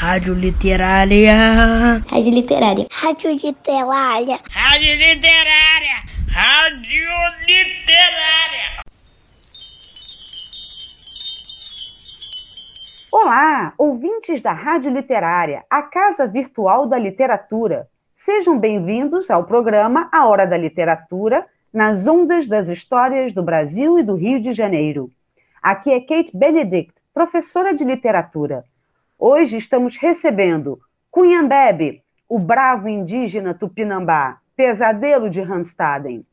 Rádio Literária. Rádio Literária. Rádio Literária. Rádio Literária. Rádio Literária. Olá, ouvintes da Rádio Literária, a casa virtual da literatura. Sejam bem-vindos ao programa A Hora da Literatura, nas ondas das histórias do Brasil e do Rio de Janeiro. Aqui é Kate Benedict, professora de literatura. Hoje estamos recebendo Cunhambebe, o bravo indígena tupinambá, pesadelo de Hanstaden.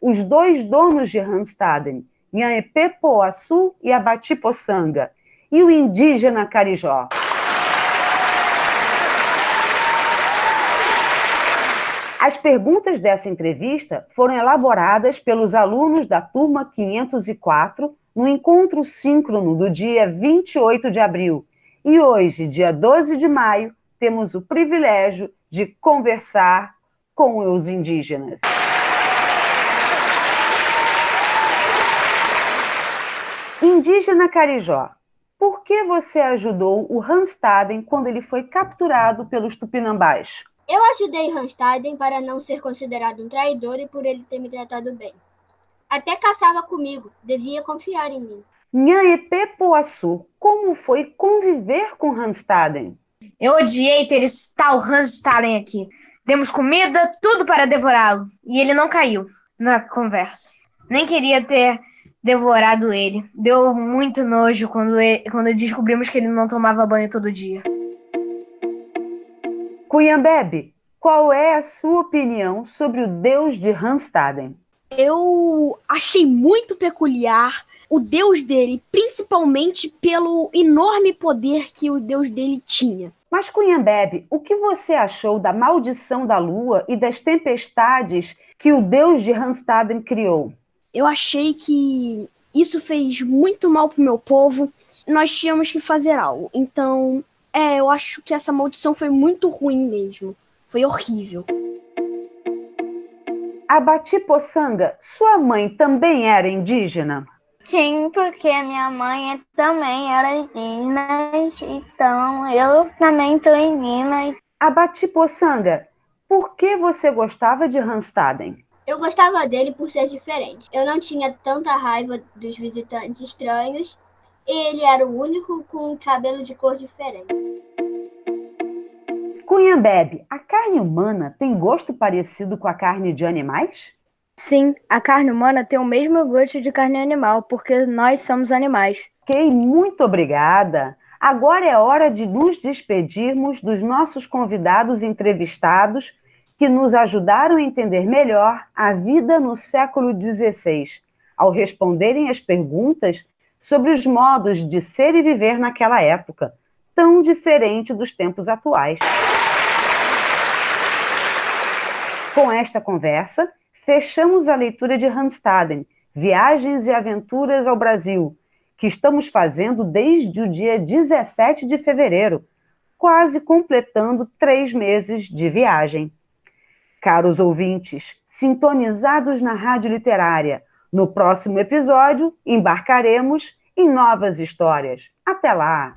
Os dois donos de Hanstaden, Nhaepe Poaçu e Abati Poçanga, e o indígena Carijó. As perguntas dessa entrevista foram elaboradas pelos alunos da turma 504 no encontro síncrono do dia 28 de abril. E hoje, dia 12 de maio, temos o privilégio de conversar com os indígenas. Indígena Carijó, por que você ajudou o Hanstaden quando ele foi capturado pelos tupinambás? Eu ajudei Hanstaden para não ser considerado um traidor e por ele ter me tratado bem. Até caçava comigo, devia confiar em mim. Nhaepe Poaçu, como foi conviver com Hanstaden? Eu odiei ter esse tal Hanstaden aqui. Demos comida, tudo para devorá-lo, e ele não caiu na conversa. Nem queria ter devorado ele. Deu muito nojo quando, ele, quando descobrimos que ele não tomava banho todo dia. Cunhambebe, qual é a sua opinião sobre o deus de Hanstaden? Eu achei muito peculiar o deus dele, principalmente pelo enorme poder que o deus dele tinha. Mas, Cunhambebe, o que você achou da maldição da lua e das tempestades que o deus de Hanstaden criou? Eu achei que isso fez muito mal pro meu povo. Nós tínhamos que fazer algo. Então, é, eu acho que essa maldição foi muito ruim mesmo. Foi horrível. Abati Poçanga, sua mãe também era indígena? Sim, porque minha mãe também era indígena, então eu também sou indígena. Abati Poçanga, por que você gostava de Hanstaden? Eu gostava dele por ser diferente. Eu não tinha tanta raiva dos visitantes estranhos e ele era o único com um cabelo de cor diferente. Cunhambebe, a carne humana tem gosto parecido com a carne de animais? Sim, a carne humana tem o mesmo gosto de carne animal, porque nós somos animais. Ok, muito obrigada. Agora é hora de nos despedirmos dos nossos convidados entrevistados que nos ajudaram a entender melhor a vida no século XVI, ao responderem as perguntas sobre os modos de ser e viver naquela época, tão diferente dos tempos atuais. Com esta conversa, fechamos a leitura de Hanstaden, Viagens e Aventuras ao Brasil, que estamos fazendo desde o dia 17 de fevereiro, quase completando três meses de viagem. Caros ouvintes, sintonizados na Rádio Literária, no próximo episódio embarcaremos em novas histórias. Até lá!